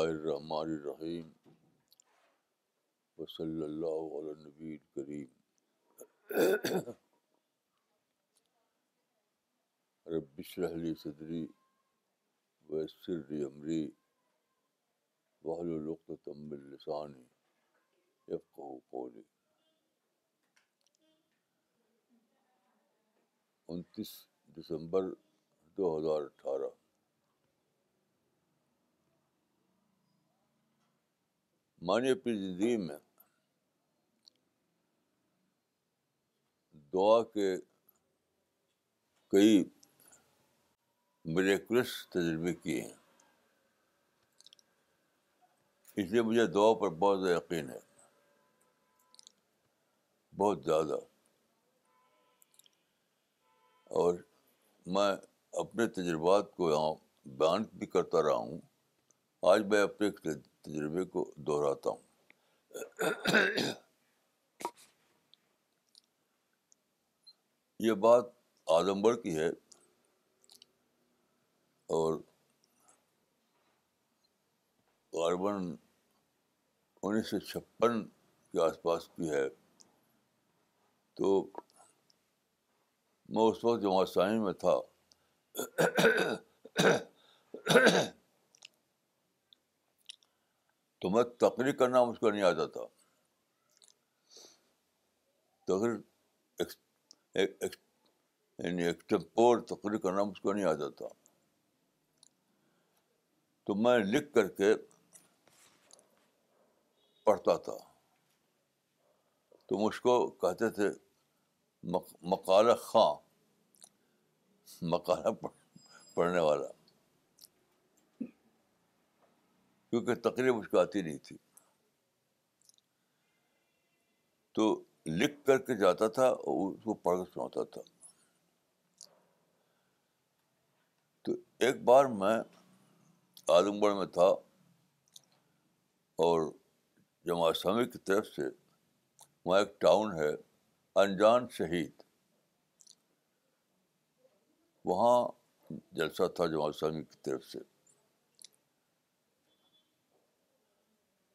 اللہ الرحمن الرحیم وصلی اللہ علیہ نبی کریم ربرحلی صدری و سر عمری واحل و تم السانی انتیس دسمبر دو ہزار اٹھارہ میں نے اپنی زندگی میں دعا کے کئی تجربے کیے ہیں اس لیے مجھے دعا پر بہت زیادہ یقین ہے بہت زیادہ اور میں اپنے تجربات کو یہاں بیان بھی کرتا رہا ہوں آج میں اپنے تجربے کو دہراتا ہوں یہ بات اعظمبڑ کی ہے اور انیس سو چھپن کے آس پاس کی ہے تو میں اس وقت جماعت سائن میں تھا تمہیں تقریر کرنا مجھ کو نہیں آتا تھا تقریر یعنی تقریر کرنا مجھ کو نہیں آتا تھا تو میں لکھ کر کے پڑھتا تھا تم اس کو کہتے تھے مقالہ خاں مقالہ پڑھنے والا کیونکہ تقریب اس کو آتی نہیں تھی تو لکھ کر کے جاتا تھا اور اس کو پڑھ کے سناتا تھا تو ایک بار میں عالم گڑھ میں تھا اور جماعت سمی کی طرف سے وہاں ایک ٹاؤن ہے انجان شہید وہاں جلسہ تھا جمع سمی کی طرف سے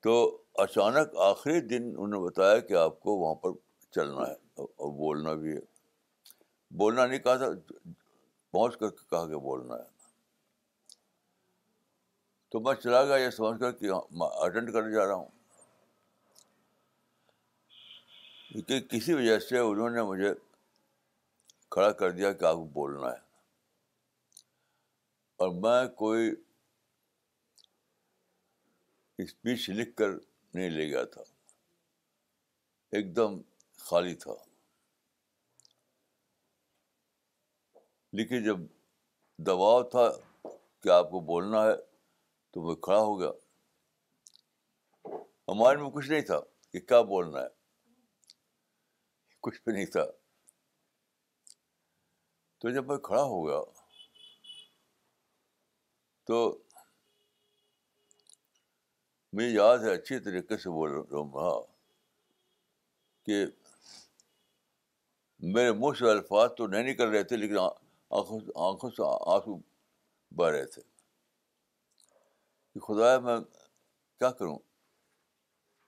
تو اچانک آخری دن انہوں نے بتایا کہ آپ کو وہاں پر چلنا ہے اور بولنا بھی ہے بولنا نہیں کہا تھا پہنچ کر کے کہا کہ بولنا ہے تو میں چلا گیا یہ سمجھ کر کہ میں اٹینڈ کرنے جا رہا ہوں کہ کسی وجہ سے انہوں نے مجھے کھڑا کر دیا کہ آپ کو بولنا ہے اور میں کوئی اسپیچ لکھ کر نہیں لے گیا تھا ایک دم خالی تھا لیکن جب دباؤ تھا کہ آپ کو بولنا ہے تو وہ کھڑا ہو گیا ہمارے میں کچھ نہیں تھا کہ کیا بولنا ہے کچھ بھی نہیں تھا تو جب میں کھڑا ہو گیا تو مجھے یاد ہے اچھی طریقے سے بول رہا ہوں کہ میرے منہ سے الفاظ تو نہیں نکل رہے تھے لیکن آنکھوں سے آنکھوں سے آنسو بہ رہے تھے کہ خدا میں کیا کروں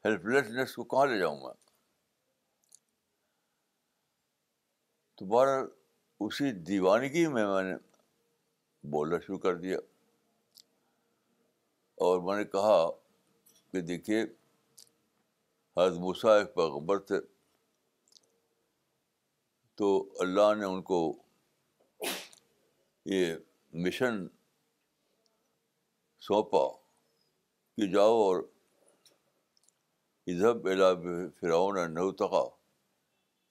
ہیلپ لیسنیس کو کہاں لے جاؤں میں تو بہر اسی دیوانگی میں میں نے بولنا شروع کر دیا اور میں نے کہا کہ دیکھیے حضرت وصاحف ایک پیغمبر تھے تو اللہ نے ان کو یہ مشن سونپا کہ جاؤ اور اضب الا فرعون اور نوتقا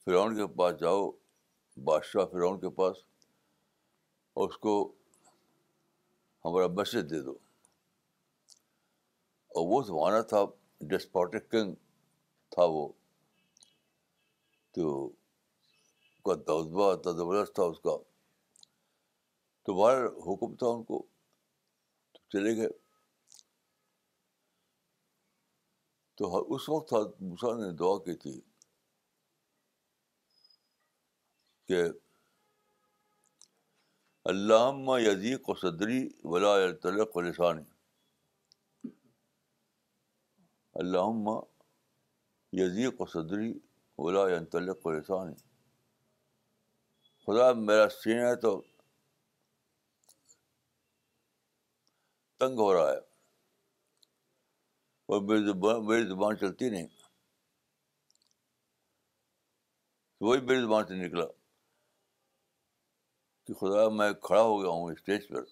فرعون کے پاس جاؤ بادشاہ فرعون کے پاس اور اس کو ہمارا مسجد دے دو اور وہ زمانہ تھا ڈسپوٹک کنگ تھا وہ تو کا اتنا زبردست تھا اس کا تو بار حکم تھا ان کو چلے گئے تو اس وقت موسا نے دعا کی تھی کہ علامہ یزیق و صدری و لسانی اللہ یزی کو صدری ولا لسانی خدا میرا سین ہے تو تنگ ہو رہا ہے اور میری زبان میری زبان چلتی نہیں تو وہی میری زبان سے نکلا کہ خدا میں کھڑا ہو گیا ہوں اسٹیج پر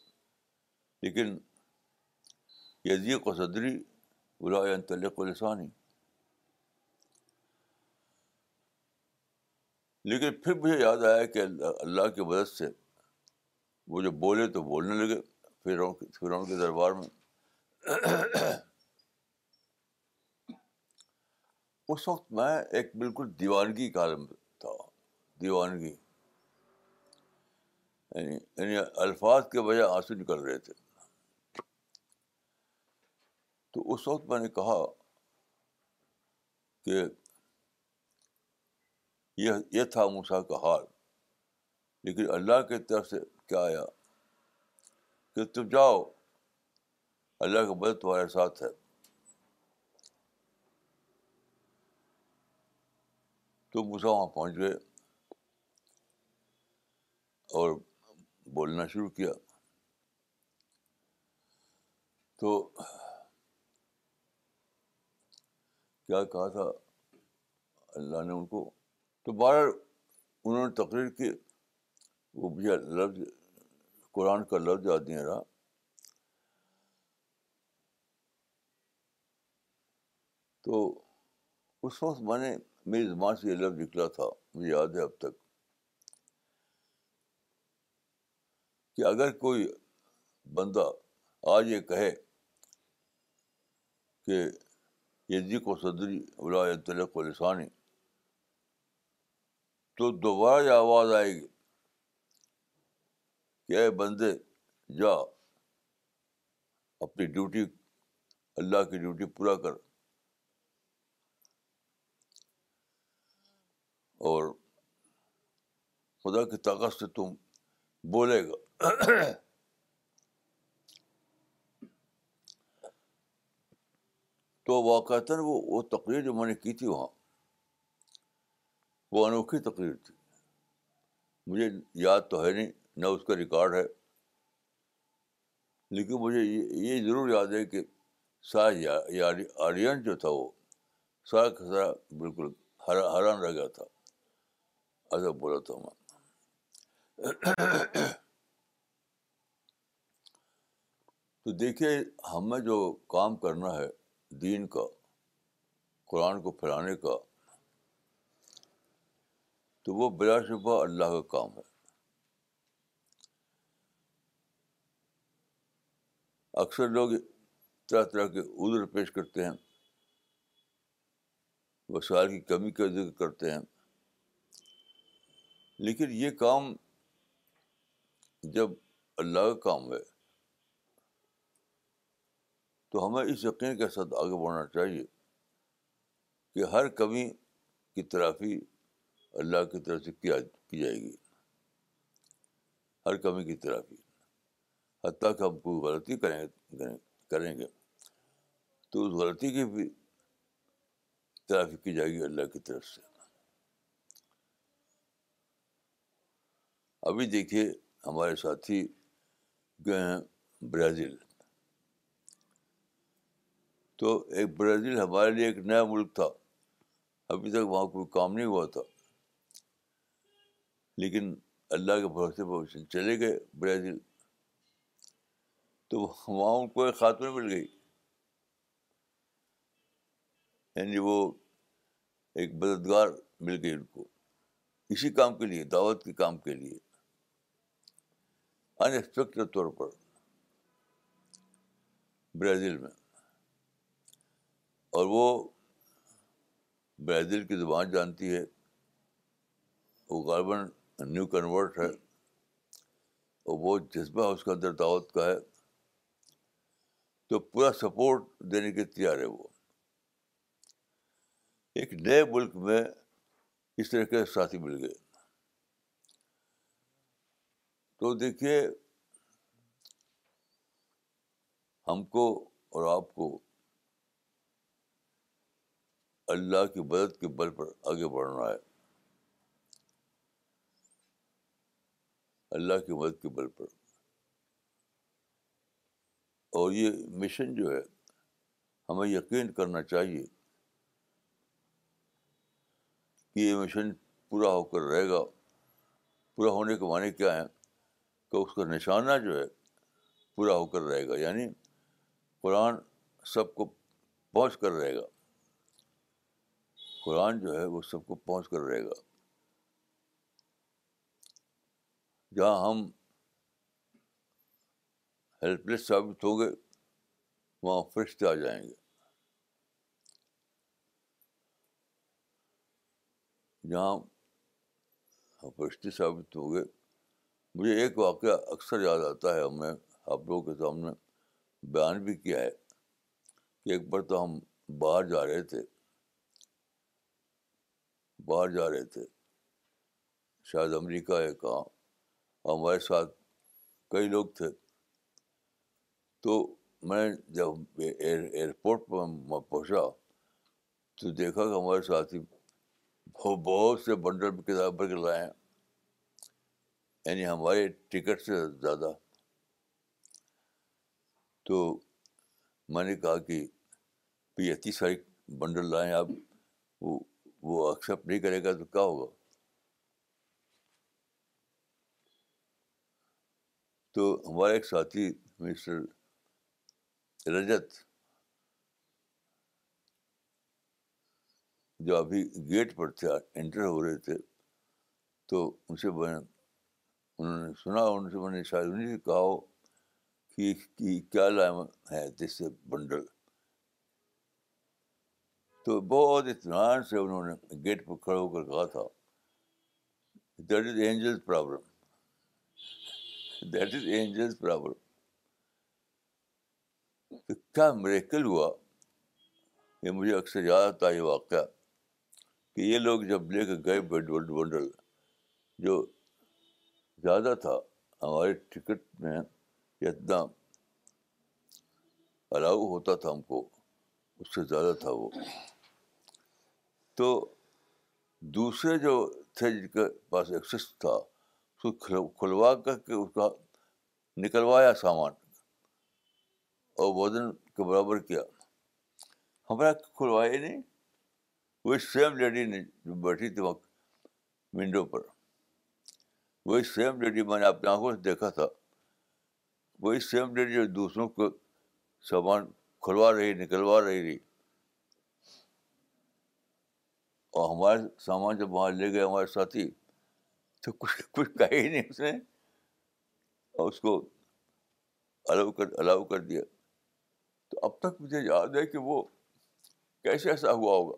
لیکن یزیق و صدری لسانی لیکن پھر مجھے یاد آیا کہ اللہ کی مدد سے وہ جو بولے تو بولنے لگے کے دربار میں اس وقت میں ایک بالکل دیوانگی کا عالم تھا دیوانگی یعنی, یعنی الفاظ کے وجہ آنسو نکل رہے تھے تو اس وقت میں نے کہا کہ یہ یہ تھا موسا کا حال لیکن اللہ کی طرف سے کیا آیا کہ تم جاؤ اللہ کا مدد تمہارے ساتھ ہے تو موسا وہاں پہنچ گئے اور بولنا شروع کیا تو کیا کہا تھا اللہ نے ان کو تو بارہ انہوں نے تقریر کی وہ لفظ قرآن کا لفظ یاد نہیں رہا تو اس وقت میں نے میری زبان سے یہ لفظ نکلا تھا مجھے یاد ہے اب تک کہ اگر کوئی بندہ آج یہ کہے کہ یزی کو صدری تلق و لسانی تو دوبارہ یہ آواز آئے گی کہ اے بندے جا اپنی ڈیوٹی اللہ کی ڈیوٹی پورا کر اور خدا کی طاقت سے تم بولے گا تو واقعات وہ وہ تقریر جو میں نے کی تھی وہاں وہ انوکھی تقریر تھی مجھے یاد تو ہے نہیں نہ اس کا ریکارڈ ہے لیکن مجھے یہ ضرور یاد ہے کہ سارا آڈینس جو تھا وہ سارا کا سارا بالکل حیران رہ گیا تھا ادب بولا تھا میں تو دیکھیے ہمیں جو کام کرنا ہے دین کا قرآن کو پھیلانے کا تو وہ بلا شبہ اللہ کا کام ہے اکثر لوگ طرح طرح کے عذر پیش کرتے ہیں وسائل کی کمی کا ذکر کرتے ہیں لیکن یہ کام جب اللہ کا کام ہے تو ہمیں اس یقین کے ساتھ آگے بڑھنا چاہیے کہ ہر کمی کی ترافی اللہ کی طرف سے کیا کی جائے گی ہر کمی کی ترافی حتیٰ کہ ہم کوئی غلطی کریں گے کریں گے تو اس غلطی کی بھی ترافی کی جائے گی اللہ کی طرف سے ابھی دیکھیے ہمارے ساتھی گئے ہیں برازیل تو ایک برازیل ہمارے لیے ایک نیا ملک تھا ابھی تک وہاں کوئی کام نہیں ہوا تھا لیکن اللہ کے بھروسے پر چلے گئے برازیل تو وہاں ان کو ایک خاتمہ مل گئی یعنی وہ ایک مددگار مل گئی ان کو اسی کام کے لیے دعوت کے کام کے لیے ان طور پر برازیل میں اور وہ برازیل کی زبان جانتی ہے وہ غالباً نیو کنورٹ ہے اور وہ جذبہ اس کے اندر دعوت کا ہے تو پورا سپورٹ دینے کے تیار ہے وہ ایک نئے ملک میں اس طرح کے ساتھی مل گئے تو دیکھیے ہم کو اور آپ کو اللہ کی مدد کے بل پر آگے بڑھنا ہے اللہ کی مدد کے بل پر اور یہ مشن جو ہے ہمیں یقین کرنا چاہیے کہ یہ مشن پورا ہو کر رہے گا پورا ہونے کے معنی کیا ہیں کہ اس کا نشانہ جو ہے پورا ہو کر رہے گا یعنی قرآن سب کو پہنچ کر رہے گا قرآن جو ہے وہ سب کو پہنچ کر رہے گا جہاں ہم ہیلپ لیس ثابت ہوں گے وہاں فرشتے آ جائیں گے جہاں فرشتے ثابت ہو گئے مجھے ایک واقعہ اکثر یاد آتا ہے میں آپ لوگوں کے سامنے بیان بھی کیا ہے کہ ایک بار تو ہم باہر جا رہے تھے باہر جا رہے تھے شاید امریکہ ہے کہاں ہمارے ساتھ کئی لوگ تھے تو میں جب ایئرپورٹ پر میں پہنچا تو دیکھا کہ ہمارے ساتھ ہی بہت بہت سے بنڈل بھی کتاب بھر کے لائے ہیں یعنی ہمارے ٹکٹ سے زیادہ تو میں نے کہا کہ بھائی اتنی ساری بنڈل لائیں آپ وہ وہ ایکسیپٹ نہیں کرے گا تو کیا ہوگا تو ہمارے ایک ساتھی مسٹر رجت جو ابھی گیٹ پر تھے انٹر ہو رہے تھے تو ان سے میں انہوں نے سنا ان سے میں نے شاید انہیں سے کہا ہو کہ کیا لائم ہے جس سے بنڈل تو بہت اطمینان سے انہوں نے گیٹ پہ کھڑے ہو کر کہا تھا that is angels problem that is angels تو کیا مریکل ہوا یہ مجھے اکثر یاد آتا یہ واقعہ کہ یہ لوگ جب لے کے گئے بیڈ وڈ ونڈل جو زیادہ تھا ہمارے ٹکٹ میں اتنا الاؤ ہوتا تھا ہم کو اس سے زیادہ تھا وہ تو دوسرے جو تھے جن کے پاس ایکسس تھا اس کو کھلوا کر کے اس کا نکلوایا سامان اور وزن کے برابر کیا ہمارا کھلوایا نہیں وہی سیم لیڈی نے جو بیٹھی تھی وہاں ونڈو پر وہی سیم لیڈی میں نے اپنی آنکھوں سے دیکھا تھا وہی سیم لیڈی جو دوسروں کو سامان کھلوا رہی نکلوا رہی رہی اور ہمارے سامان جب وہاں لے گئے ہمارے ساتھی تو کچھ کچھ کہا ہی نہیں اس نے اور اس کو الاؤ کر الاؤ کر دیا تو اب تک مجھے یاد ہے کہ وہ کیسے ایسا ہوا ہوگا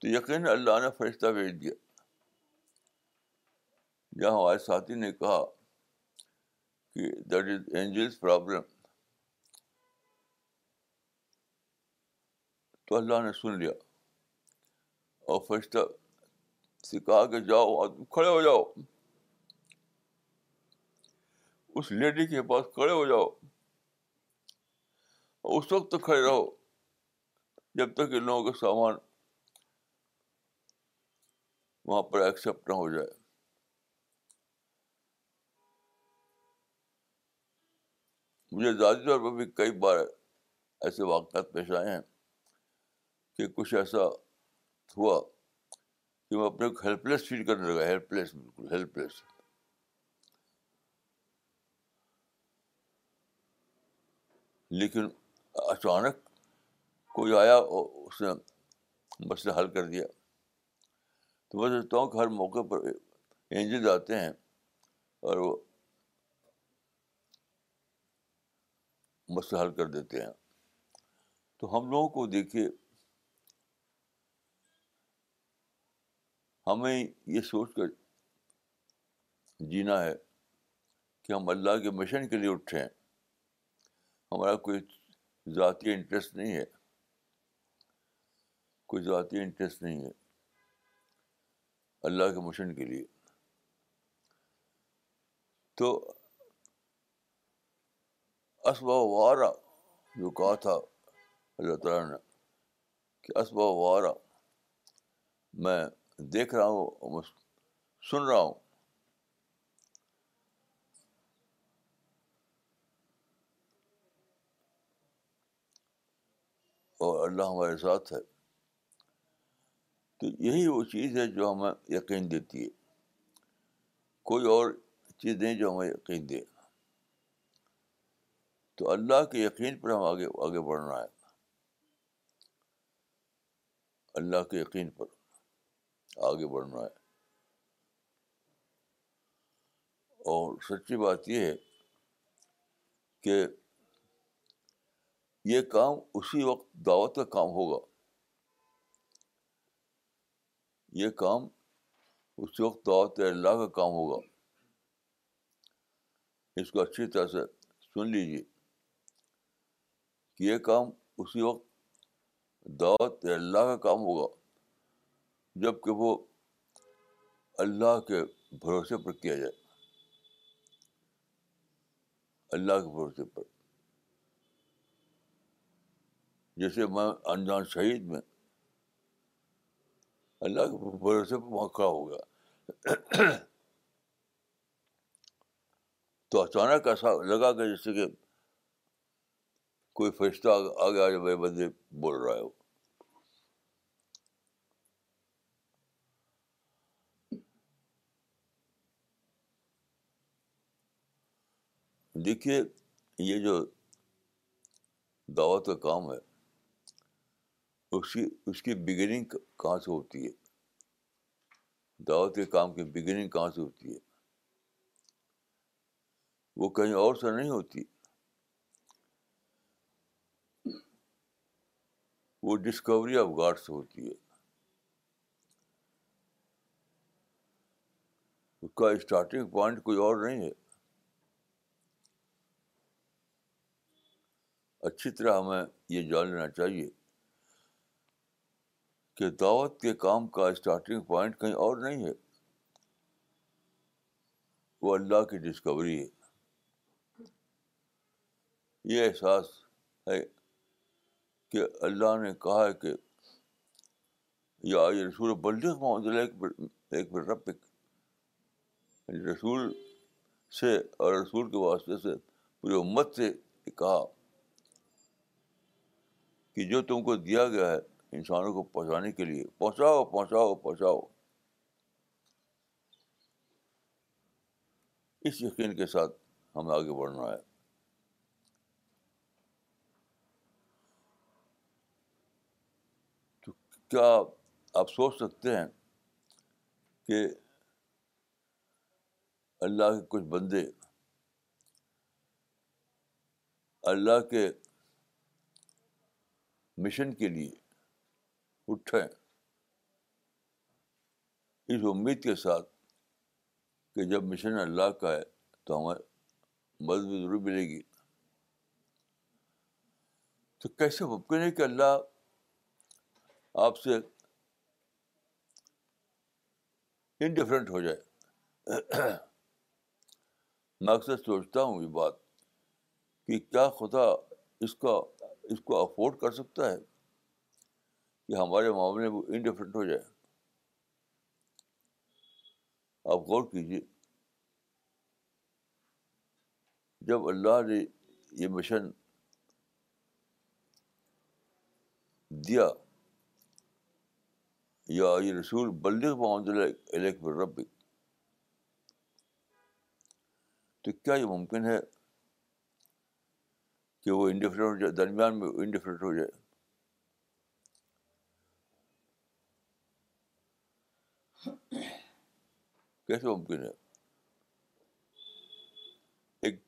تو یقیناً اللہ نے فرشتہ بھیج دیا جہاں ہمارے ساتھی نے کہا کہ دیٹ از اینجلس پرابلم تو اللہ نے سن لیا اور سے سکھا کے جاؤ کھڑے ہو جاؤ اس لیڈی کے پاس کھڑے ہو جاؤ اور اس وقت تک کھڑے رہو جب تک ان لوگوں کا سامان وہاں پر ایکسیپٹ نہ ہو جائے مجھے ذاتی طور پر بھی کئی بار ایسے واقعات پیش آئے ہیں کہ کچھ ایسا ہوا کہ میں اپنے کو ہیلپ لیس فیل کرنے لگا ہیلپ لیس بالکل ہیلپ لیس لیکن اچانک کوئی آیا اور اس نے مسئلہ حل کر دیا تو میں ہوں کہ ہر موقع پر اینجل آتے ہیں اور وہ مسئلہ حل کر دیتے ہیں تو ہم لوگوں کو دیکھیے ہمیں یہ سوچ کر جینا ہے کہ ہم اللہ کے مشن کے لیے اٹھے ہیں ہمارا کوئی ذاتی انٹرسٹ نہیں ہے کوئی ذاتی انٹرسٹ نہیں ہے اللہ کے مشن کے لیے تو اسبا وارا جو کہا تھا اللہ تعالیٰ نے کہ اسبا وارا میں دیکھ رہا ہوں سن رہا ہوں اور اللہ ہمارے ساتھ ہے تو یہی وہ چیز ہے جو ہمیں یقین دیتی ہے کوئی اور چیز نہیں جو ہمیں یقین دے تو اللہ کے یقین پر ہم آگے آگے بڑھنا ہے اللہ کے یقین پر آگے بڑھنا ہے اور سچی بات یہ ہے کہ یہ کام اسی وقت دعوت کا کام ہوگا یہ کام اسی وقت دعوت اللہ کا کام ہوگا اس کو اچھی طرح سے سن لیجیے کہ یہ کام اسی وقت دعوت اللہ کا کام ہوگا جب کہ وہ اللہ کے بھروسے پر کیا جائے اللہ کے بھروسے پر جیسے میں انجان شہید میں اللہ کے بھروسے پر موقع ہو گیا تو اچانک ایسا لگا کہ جیسے کہ کوئی فرشتہ آ گیا میرے بندے بول رہا ہے وہ دیکھیے یہ جو دعوت کا کام ہے اس کی اس کی بگننگ کہاں سے ہوتی ہے دعوت کے کام کی بگننگ کہاں سے ہوتی ہے وہ کہیں اور سے نہیں ہوتی وہ ڈسکوری آف گاڈ سے ہوتی ہے اس کا اسٹارٹنگ پوائنٹ کوئی اور نہیں ہے اچھی طرح ہمیں یہ جان لینا چاہیے کہ دعوت کے کام کا اسٹارٹنگ پوائنٹ کہیں اور نہیں ہے وہ اللہ کی ڈسکوری ہے یہ احساس ہے کہ اللہ نے کہا ہے کہ یا یہ رسول محمد ایک ربک رسول سے اور رسول کے واسطے سے پوری امت سے کہا کہ جو تم کو دیا گیا ہے انسانوں کو پہنچانے کے لیے پہنچاؤ پہنچاؤ پہنچاؤ اس یقین کے ساتھ ہمیں آگے بڑھنا ہے تو کیا آپ سوچ سکتے ہیں کہ اللہ کے کچھ بندے اللہ کے مشن کے لیے اٹھیں اس امید کے ساتھ کہ جب مشن اللہ کا ہے تو ہمیں مدد بھی ضرور ملے گی تو کیسے ممکن ہے کہ اللہ آپ سے انڈفرینٹ ہو جائے میں اکثر سوچتا ہوں یہ بات کہ کیا خدا اس کا اس کو افورڈ کر سکتا ہے کہ ہمارے معاملے وہ انڈیفرنٹ ہو جائے آپ غور کیجیے جب اللہ نے یہ مشن دیا یا یہ رسول بلدے رب تو کیا یہ ممکن ہے کہ وہ انڈیفرینٹ ہو جائے درمیان میں انڈیفرینٹ ہو جائے کیسے ممکن ہے ایک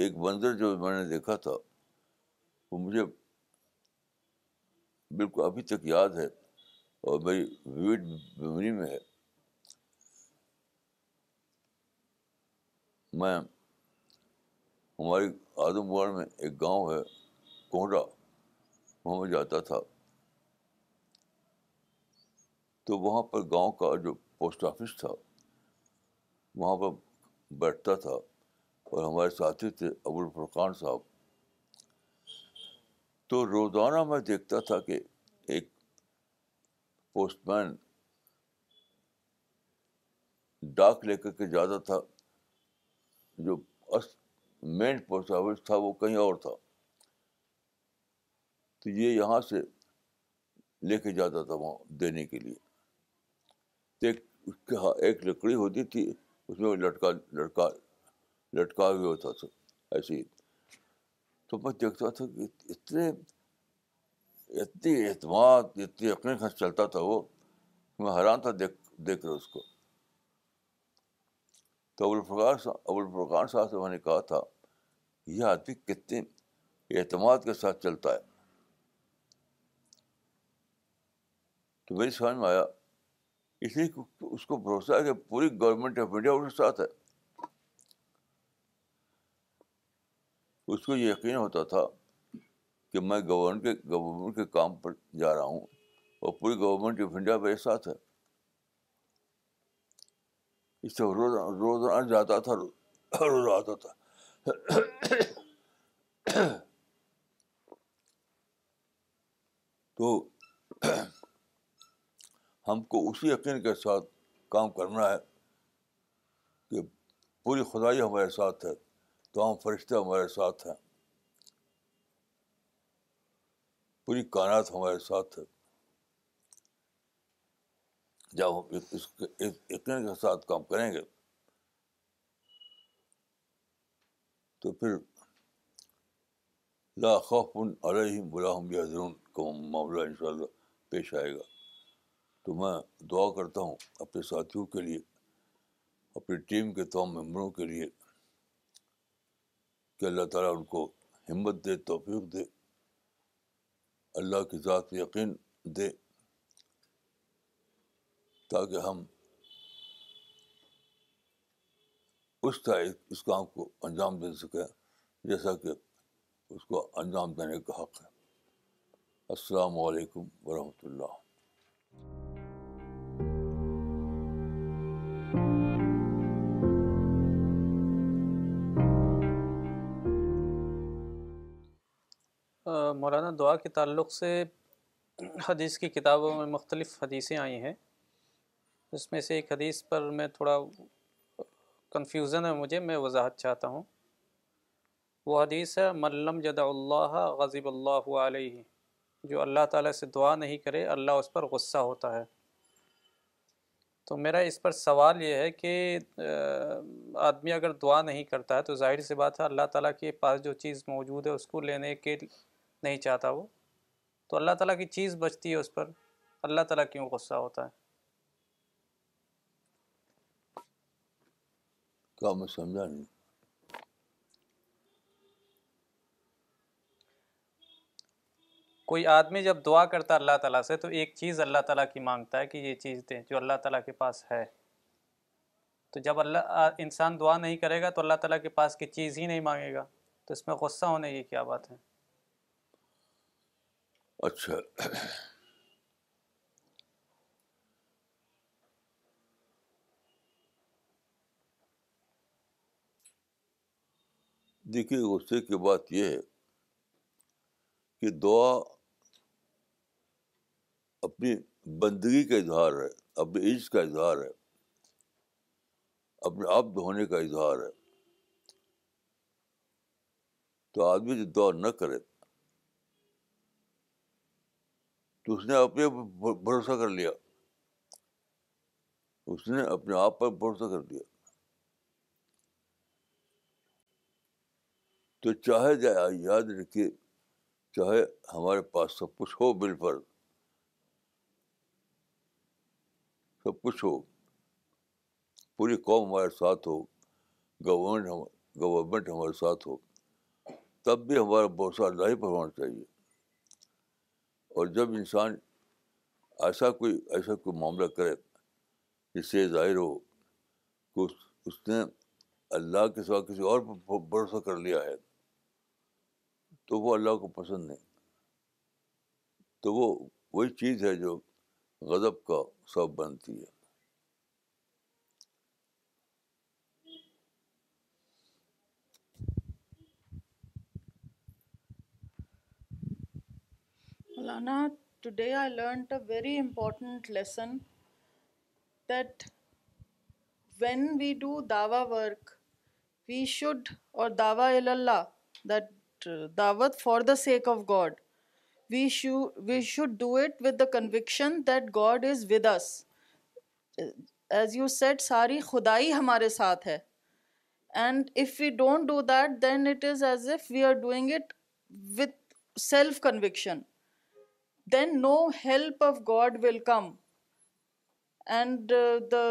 ایک منظر جو میں نے دیکھا تھا وہ مجھے بالکل ابھی تک یاد ہے اور میری ویڈ میموری میں ہے میں ہماری اعظم گڑھ میں ایک گاؤں ہے کوہرا وہاں میں جاتا تھا تو وہاں پر گاؤں کا جو پوسٹ آفس تھا وہاں پر بیٹھتا تھا اور ہمارے ساتھی تھے ابو الفرقان صاحب تو روزانہ میں دیکھتا تھا کہ ایک پوسٹ مین ڈاک لے کر کے جاتا تھا جو مین پوسٹ آفس تھا وہ کہیں اور تھا تو یہ یہاں سے لے کے جاتا تھا وہاں دینے کے لیے اس کے ہاں ایک لکڑی ہوتی تھی اس میں لٹکا لٹکا لٹکا ہوا ہوتا تھا ایسے ہی تو میں دیکھتا تھا کہ اتنے اتنی اعتماد اتنی اتنے چلتا تھا وہ میں حیران تھا دیکھ دیکھ کر اس کو تو ابوالفقار صاحب ابوالفقار صاحب سے میں نے کہا تھا یہ آدمی کتنے اعتماد کے ساتھ چلتا ہے تو میری سمجھ میں آیا اس لیے اس کو بھروسہ ہے کہ پوری گورنمنٹ آف انڈیا اس کے ساتھ ہے اس کو یہ یقین ہوتا تھا کہ میں گورنمنٹ کے گورنمنٹ کے کام پر جا رہا ہوں اور پوری گورنمنٹ آف انڈیا میرے ساتھ ہے اس سے روزانہ جاتا تھا آتا تھا تو ہم کو اسی یقین کے ساتھ کام کرنا ہے کہ پوری خدائی ہمارے ساتھ ہے ہم فرشتے ہمارے ساتھ ہیں پوری کائنات ہمارے ساتھ ہے جب ہم اس یقین کے ساتھ کام کریں گے تو پھر لاخوفُن علیہ ملحمیہ حضرون کا معاملہ ان پیش آئے گا تو میں دعا کرتا ہوں اپنے ساتھیوں کے لیے اپنی ٹیم کے تمام ممبروں کے لیے کہ اللہ تعالیٰ ان کو ہمت دے توفیق دے اللہ کی ذات یقین دے تاکہ ہم اس طرح اس کام کو انجام دے سکے جیسا کہ اس کو انجام دینے کا حق ہے السلام علیکم ورحمۃ اللہ مولانا دعا کے تعلق سے حدیث کی کتابوں میں مختلف حدیثیں آئی ہیں اس میں سے ایک حدیث پر میں تھوڑا کنفیوژن ہے مجھے میں وضاحت چاہتا ہوں وہ حدیث ہے ملم جدا اللہ غزیب اللہ علیہ جو اللہ تعالیٰ سے دعا نہیں کرے اللہ اس پر غصہ ہوتا ہے تو میرا اس پر سوال یہ ہے کہ آدمی اگر دعا نہیں کرتا ہے تو ظاہر سی بات ہے اللہ تعالیٰ کے پاس جو چیز موجود ہے اس کو لینے کے نہیں چاہتا وہ تو اللہ تعالیٰ کی چیز بچتی ہے اس پر اللہ تعالیٰ کیوں غصہ ہوتا ہے کیا میں سمجھا نہیں کوئی آدمی جب دعا کرتا اللہ تعالیٰ سے تو ایک چیز اللہ تعالیٰ کی مانگتا ہے کہ یہ چیز دیں جو اللہ تعالیٰ کے پاس ہے تو جب اللہ انسان دعا نہیں کرے گا تو اللہ تعالیٰ کے پاس کی چیز ہی نہیں مانگے گا تو اس میں غصہ ہونے کی کیا بات ہے اچھا دیکھیے غصے کی بات یہ ہے کہ دعا اپنی بندگی کا اظہار ہے اپنے عز کا اظہار ہے اپنے آپ ہونے کا اظہار ہے تو آدمی جو دعا نہ کرے تو اس نے اپنے بھروسہ کر لیا اس نے اپنے آپ پر بھروسہ کر دیا تو چاہے جائے یاد رکھیے چاہے ہمارے پاس سب کچھ ہو بال پر سب کچھ ہو پوری قوم ہمارے ساتھ ہو گورنمنٹ ہم گورنمنٹ ہمارے ساتھ ہو تب بھی ہمارا بھروسہ اللہ ہی پر ہونا چاہیے اور جب انسان ایسا کوئی ایسا کوئی معاملہ کرے جس سے ظاہر ہو اس نے اللہ کے سوا کسی اور پر بھروسہ کر لیا ہے تو وہ اللہ کو پسند نہیں تو وہ وہی چیز ہے جو غضب کا سبب بنتی ہے Maulana today I learnt a very important lesson that when we do Dawa work we should اور داوا اللہ دیٹ دعوت for the sake of God we should we should do it with the conviction that God is with us as you said ساری خدائی ہمارے ساتھ ہے and if we don't do that then it is as if we are doing it with self conviction then no help of God will come and the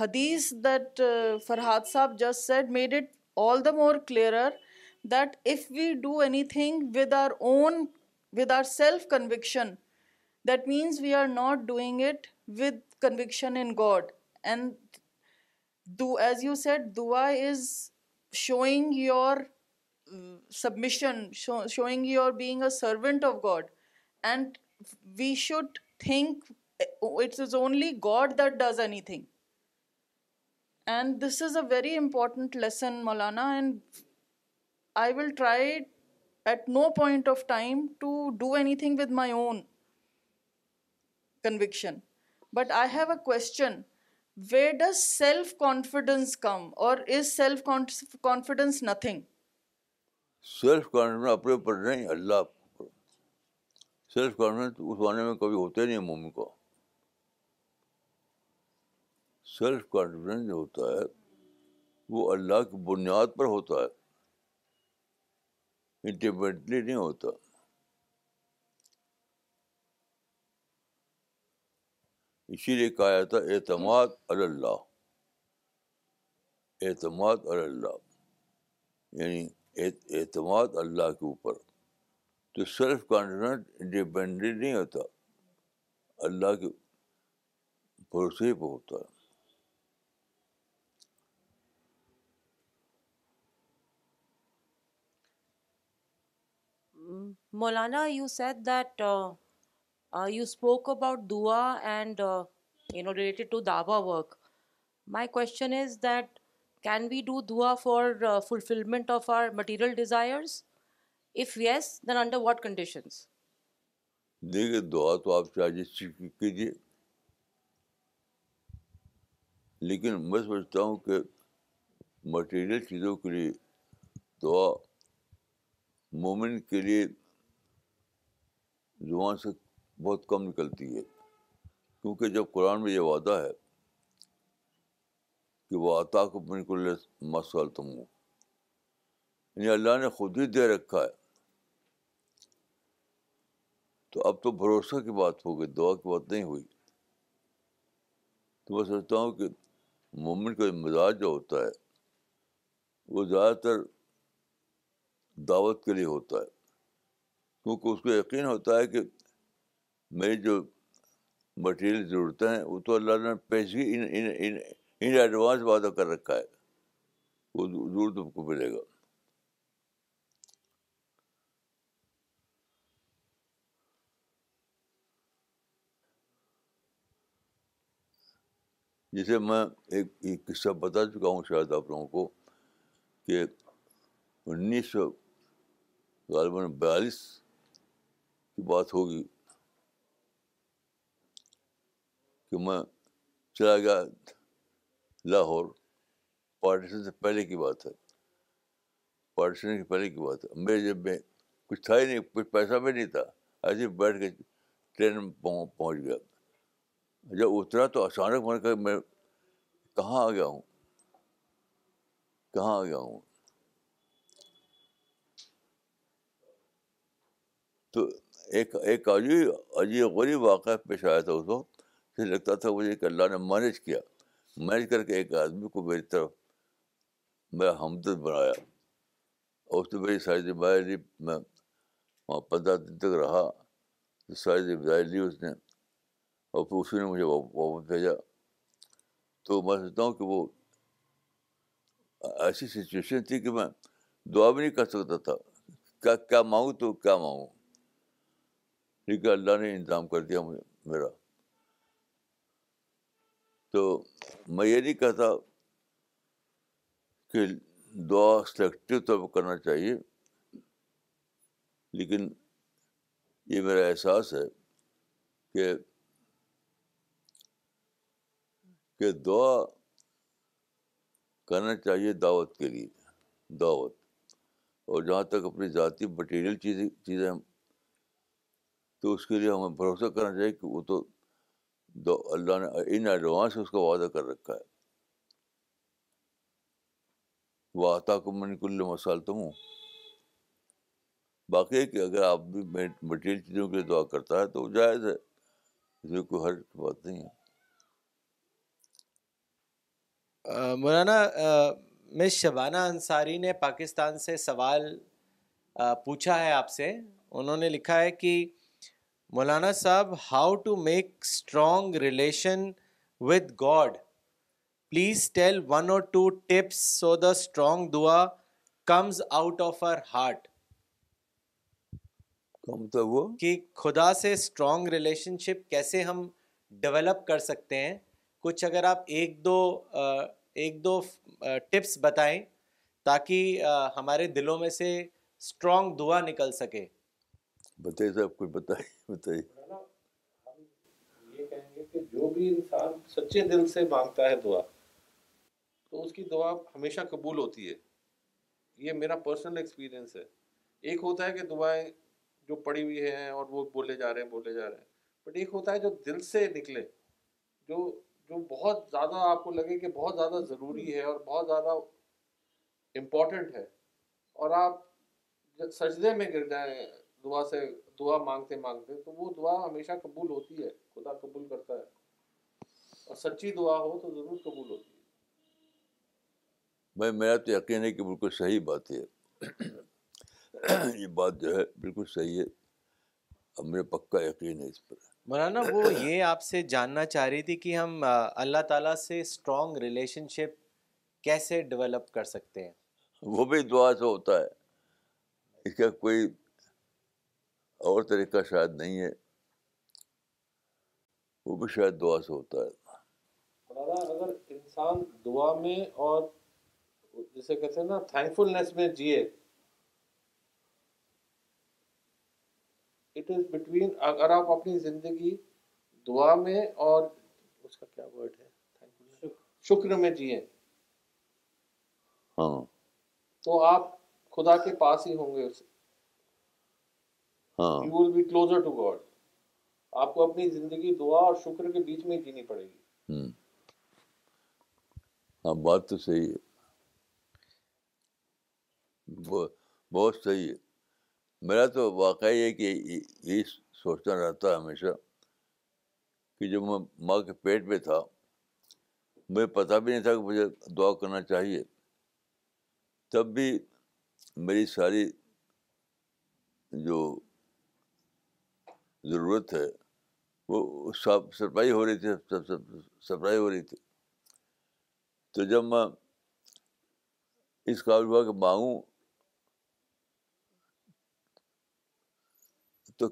حدیث that Farhad Sahab just said made it all the more clearer that if we do anything with our self-conviction, that means we are not doing it with conviction in God. And as you said, dua is showing your uh, submission, showing your being a servant of God. And we should think uh, it is only God that does anything. And this is a very important lesson, Maulana, and I will try at no point of time to do anything with my own conviction but I have a question where does self confidence come or is self confidence nothing self confidence اپنے اوپر نہیں اللہ self confidence اس زمانے میں کبھی ہوتے نہیں مومن کو سیلف کانفیڈنس جو ہوتا ہے وہ اللہ کی بنیاد پر ہوتا ہے انڈیپینڈنٹلی نہیں ہوتا اسی لیے کہا جاتا اعتماد اللہ اعتماد اللہ یعنی اعتماد اللہ کے اوپر تو سیلف کانفیڈنٹ انڈیپینڈنٹ نہیں ہوتا اللہ کے بھروسے پہ ہوتا ہے Maulana you said that you spoke about دعا and you know related to دعوا work my question is that can we do دعا for fulfilment of our material desire if yes then under what conditions دیکھیے دعا تو آپ charges کیجیے جی۔ لیکن میں سمجھتا ہوں کہ مٹیریل چیزوں کے لیے دعا مومن کے لیے زبان سے بہت کم نکلتی ہے کیونکہ جب قرآن میں یہ وعدہ ہے کہ وہ عطا کو بالکل یعنی اللہ ہو خود ہی دے رکھا ہے تو اب تو بھروسہ کی بات ہو گئی دعا کی بات نہیں ہوئی تو میں سمجھتا ہوں کہ مومن کا مزاج جو ہوتا ہے وہ زیادہ تر دعوت کے لیے ہوتا ہے کیونکہ اس کو یقین ہوتا ہے کہ میری جو مٹیریل ضرورتیں ہیں وہ تو اللہ نے پیشگی ان ان ایڈوانس وعدہ کر رکھا ہے وہ ضرور تم کو ملے گا جسے میں ایک قصہ بتا چکا ہوں شاید آپ لوگوں کو کہ انیس سو غالباً بیالیس کی بات ہوگی کہ میں چلا گیا لاہور پارٹیشن سے پہلے کی بات ہے پارٹیشن سے پہلے کی بات ہے میرے جب میں کچھ تھا ہی نہیں کچھ پیسہ بھی نہیں تھا ایسے ہی بیٹھ کے ٹرین میں پہنچ گیا جب اترا تو اچانک میں نے کہا میں کہاں آ گیا ہوں کہاں آ گیا ہوں تو ایک ایک عجیب عجیب غریب واقعہ پیش آیا تھا اس وقت پھر لگتا تھا مجھے کہ اللہ نے مینیج کیا مینج کر کے ایک آدمی کو میری طرف میں ہمدرد بنایا اور اس نے میری ساری ذمہ لی میں وہاں پندرہ دن تک رہا تو ساری ذمہ لی اس نے اور پھر اسی نے مجھے واپس بھیجا تو میں سوچتا ہوں کہ وہ ایسی سچویشن تھی کہ میں دعا بھی نہیں کر سکتا تھا کیا کیا مانگوں تو کیا مانگوں لیکن اللہ نے انتظام کر دیا مجھے میرا تو میں یہ نہیں کہتا کہ دعا سلیکٹو طور پر کرنا چاہیے لیکن یہ میرا احساس ہے کہ دعا کرنا چاہیے دعوت کے لیے دعوت اور جہاں تک اپنی ذاتی مٹیریل چیزیں چیزیں تو اس کے لیے ہمیں بھروسہ کرنا چاہیے کہ وہ تو دو اللہ نے ان ایڈوانس اس کا وعدہ کر رکھا ہے واطا کو من کل مسال تم ہوں باقی ہے کہ اگر آپ بھی مٹیریل چیزوں کے لیے دعا کرتا ہے تو جائز ہے اس میں کوئی حرج بات نہیں ہے مولانا مس شبانہ انصاری نے پاکستان سے سوال پوچھا ہے آپ سے انہوں نے لکھا ہے کہ Maulana Sahab how to make strong relation with God please tell one or two tips so the strong دعا comes out of our heart وہ کہ خدا سے اسٹرانگ ریلیشن شپ کیسے ہم ڈیولپ کر سکتے ہیں کچھ اگر آپ ایک دو ایک دو ٹپس بتائیں تاکہ ہمارے دلوں میں سے اسٹرانگ دعا نکل سکے بتائیے صاحب کچھ بتائیے بتائیے یہ کہیں گے کہ جو بھی انسان سچے دل سے مانگتا ہے دعا تو اس کی دعا ہمیشہ قبول ہوتی ہے یہ میرا پرسنل ایکسپیرئنس ہے ایک ہوتا ہے کہ دعائیں جو پڑی ہوئی ہیں اور وہ بولے جا رہے ہیں بولے جا رہے ہیں بٹ ایک ہوتا ہے جو دل سے نکلے جو جو بہت زیادہ آپ کو لگے کہ بہت زیادہ ضروری ہے اور بہت زیادہ امپورٹنٹ ہے اور آپ سجدے میں گر جائیں دعا سے دعا مانگتے مانگتے تو وہ دعا ہمیشہ قبول ہوتی ہے خدا قبول کرتا ہے اور سچی دعا ہو تو ضرور قبول ہوتی ہے بھائی میرا تو یقین ہے کہ بالکل صحیح بات ہے یہ بات جو ہے بالکل صحیح ہے اب میرا پکا یقین ہے اس پر مولانا وہ یہ آپ سے جاننا چاہ رہی تھی کہ ہم اللہ تعالیٰ سے اسٹرانگ ریلیشن شپ کیسے ڈیولپ کر سکتے ہیں وہ بھی دعا سے ہوتا ہے اس کا کوئی اور طریقہ شاید نہیں ہے وہ بھی شاید دعا سے ہوتا ہے مولانا اگر انسان دعا میں اور جسے کہتے ہیں نا تھینک فلنس میں جیے اٹ از بٹوین اگر آپ اپنی زندگی دعا میں اور اس کا کیا ورڈ ہے شکر میں جیے ہاں تو آپ خدا کے پاس ہی ہوں گے ہاں میرا تو واقعہ یہ کہ یہی سوچتا رہتا ہے ہمیشہ کہ جب میں ماں کے پیٹ پہ تھا مجھے پتا بھی نہیں تھا کہ مجھے دعا کرنا چاہیے تب بھی میری ساری جو ضرورت ہے وہ سب سرپرائی ہو رہی تھی سب سب سرپرائی ہو رہی تھی تو جب میں اس قابل ہوا کہ مانگوں تو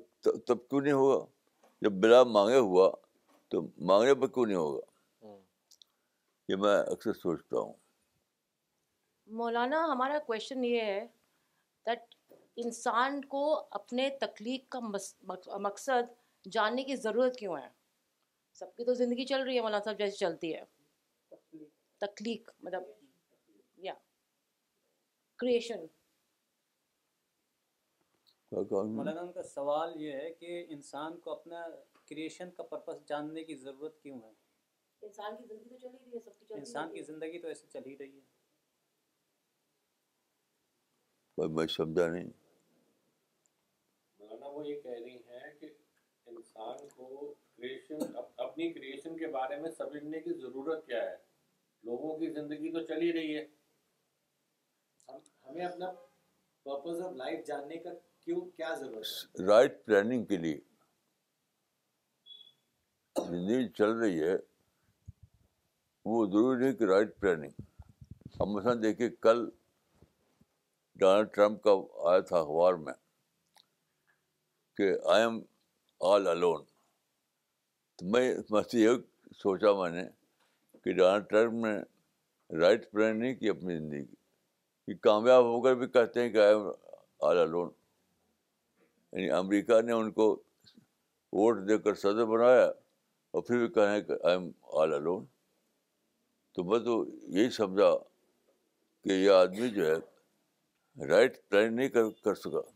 تب کیوں نہیں ہوگا جب بلا مانگے ہوا تو مانگنے پر کیوں نہیں ہوگا یہ میں اکثر سوچتا ہوں مولانا ہمارا کوشچن یہ ہے دیٹ انسان کو اپنے تخلیق کا مقصد جاننے کی ضرورت کیوں ہے سب کی تو زندگی چل رہی ہے مولانا صاحب جیسے چلتی ہے تخلیق مطلب یا کریشن مولانا کا سوال یہ ہے کہ انسان کو اپنا کریشن کا پرپس جاننے کی ضرورت کیوں ہے انسان کی زندگی تو چل ہی رہی ہے سب کی انسان کی زندگی تو ایسے چل ہی رہی ہے میں سمجھا نہیں وہ یہ کہہ رہی ہیں کہ انسان کو کریشن اپنی کریشن کے بارے میں سمجھنے کی ضرورت کیا ہے لوگوں کی زندگی تو چل ہی رہی ہے ہمیں اپنا پرپز آف لائف جاننے کا کیوں کیا ضرورت ہے رائٹ پلاننگ کے لیے زندگی چل رہی ہے وہ ضروری نہیں کہ رائٹ پلاننگ ہم مثلاً دیکھیے کل ڈونلڈ ٹرمپ کا آیا تھا اخبار میں کہ آئی ایم آل الون تو میں یہ سوچا میں نے کہ ڈونلڈ ٹرمپ نے رائٹ پلان نہیں کی اپنی زندگی کہ کامیاب ہو کر بھی کہتے ہیں کہ آئی ایم آل الون یعنی امریکہ نے ان کو ووٹ دے کر صدر بنایا اور پھر بھی کہیں کہ آئی ایم آل الون تو میں تو یہی سمجھا کہ یہ آدمی جو ہے رائٹ پلان نہیں کر سکا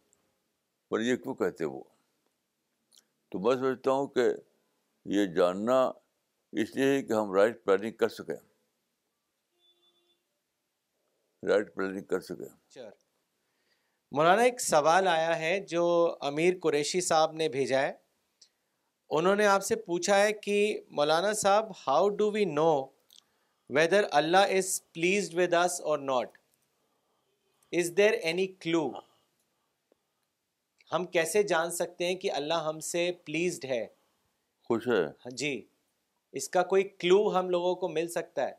پر یہ کیوں کہتے وہ تو میں سمجھتا ہوں کہ یہ جاننا اس لیے کہ ہم رائٹ پلاننگ کر سکیں رائٹ پلاننگ کر سکیں مولانا ایک سوال آیا ہے جو امیر قریشی صاحب نے بھیجا ہے انہوں نے آپ سے پوچھا ہے کہ Maulana sahab how do we know whether Allah is pleased with us or not is there any clue ہم کیسے جان سکتے ہیں کہ اللہ ہم سے پلیزڈ ہے خوش ہے ہاں جی اس کا کوئی کلو ہم لوگوں کو مل سکتا ہے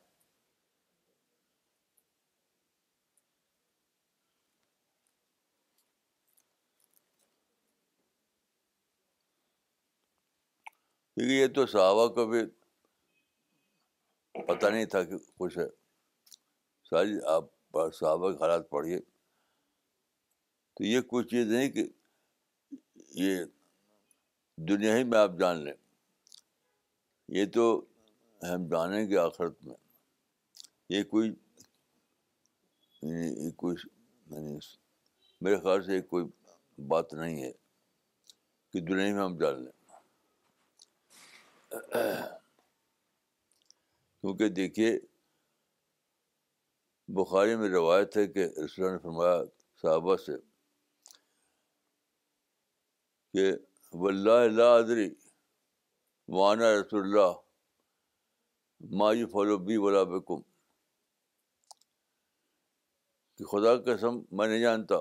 یہ تو صحابہ کو بھی پتہ نہیں تھا کہ خوش ہے ساری آپ صحابہ کے حالات پڑھیے تو یہ کوئی چیز نہیں کہ یہ دنیا ہی میں آپ جان لیں یہ تو ہم جانیں گے آخرت میں یہ کوئی یعنی کوئی یعنی میرے خیال سے کوئی بات نہیں ہے کہ دنیا ہی میں ہم جان لیں کیونکہ دیکھیے بخاری میں روایت ہے کہ نے فرمایا صحابہ سے کہ واللہ لا ادری وادری معانا رسائیو فالو کا قسم میں نہیں جانتا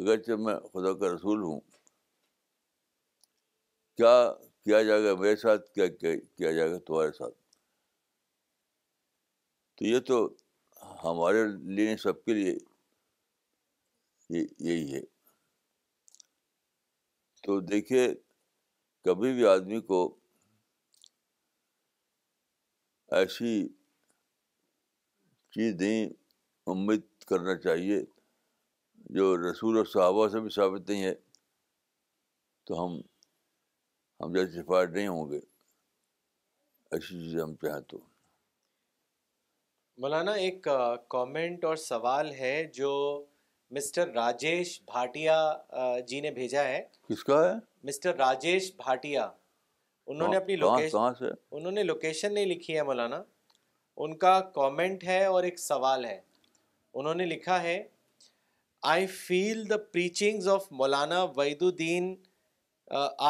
اگرچہ میں خدا کا رسول ہوں کیا کیا جائے گا میرے ساتھ کیا کیا جائے گا تمہارے ساتھ تو یہ تو ہمارے لیے سب کے لیے یہی ہے تو دیکھیے کبھی بھی آدمی کو ایسی چیز نہیں امید کرنا چاہیے جو رسول اور صحابہ سے بھی ثابت نہیں ہے تو ہم ہم جیسے سفارش نہیں ہوں گے ایسی چیزیں ہم چاہیں تو مولانا ایک کامنٹ اور سوال ہے جو مسٹر راجیش بھاٹیا جی نے بھیجا ہے کس کا ہے مسٹر راجیش بھاٹیا انہوں نے اپنی لوکیشن انہوں نے لوکیشن نہیں لکھی ہے مولانا ان کا کامنٹ ہے اور ایک سوال ہے انہوں نے لکھا ہے آئی فیل دا پریچنگز of Maulana Wahiduddin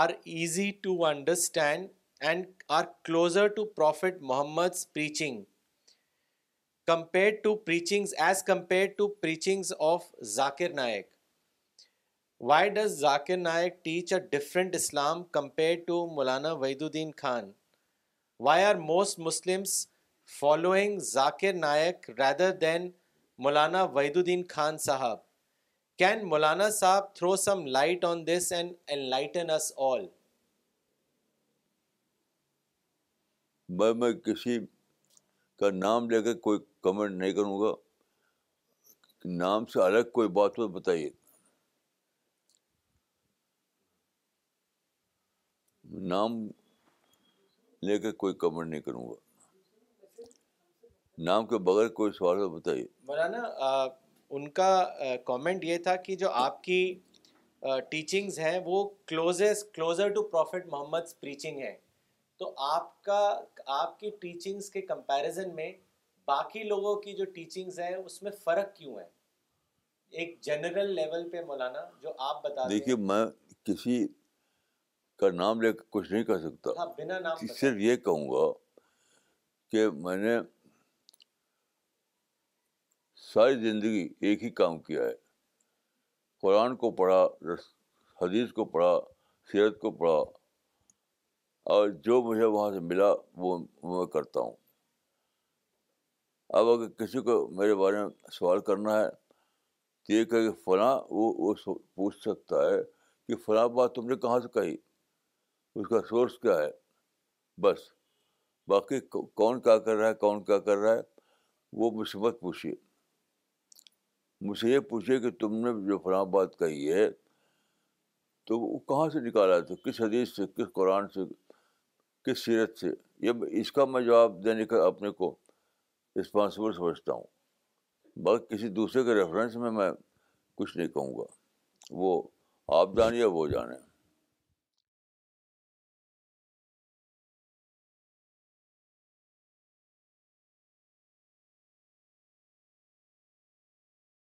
are easy to understand and are closer to prophet Muhammad Naik does Zakir Naik rather then Maulana Wahiduddin Khan Sahab can Maulana Sahab throw some light on this and کا نام لے کے کوئی comment نہیں کروں گا نام سے الگ کوئی بات مت بتائیے نام لے کے کوئی کمنٹ نہیں کروں گا نام کے بغیر کوئی سوال تو بتائیے مولانا ان کا کامنٹ یہ تھا کہ جو آپ کی ٹیچنگز ہیں وہ close closer to prophet Muhammad preaching ہے تو آپ کا آپ کی ٹیچنگس کے کمپیریزن میں باقی لوگوں کی جو ٹیچنگز ہیں اس میں فرق کیوں ہے ایک جنرل لیول پہ مولانا جو آپ بتا دیکھیے میں کسی کا نام لے کر کچھ نہیں کر سکتا ہاں، بنا نام صرف یہ کہوں گا کہ میں نے ساری زندگی ایک ہی کام کیا ہے قرآن کو پڑھا حدیث کو پڑھا سیرت کو پڑھا اور جو مجھے وہاں سے ملا وہ میں کرتا ہوں اب اگر کسی کو میرے بارے میں سوال کرنا ہے تو یہ کہ فلاں وہ وہ پوچھ سکتا ہے کہ فلاں بات تم نے کہاں سے کہی اس کا سورس کیا ہے بس باقی کون کیا کر رہا ہے کون کیا کر رہا ہے وہ مجھ سے مت پوچھیے مجھ سے یہ پوچھیے کہ تم نے جو فلاں بات کہی ہے تو وہ کہاں سے نکالا تھا کس حدیث سے کس قرآن سے کس سیرت سے یہ اس کا میں جواب دینے کا اپنے کو رسپانسبل سمجھتا ہوں باقی کسی دوسرے کے ریفرنس میں میں کچھ نہیں کہوں گا وہ آپ جانیں وہ جانیں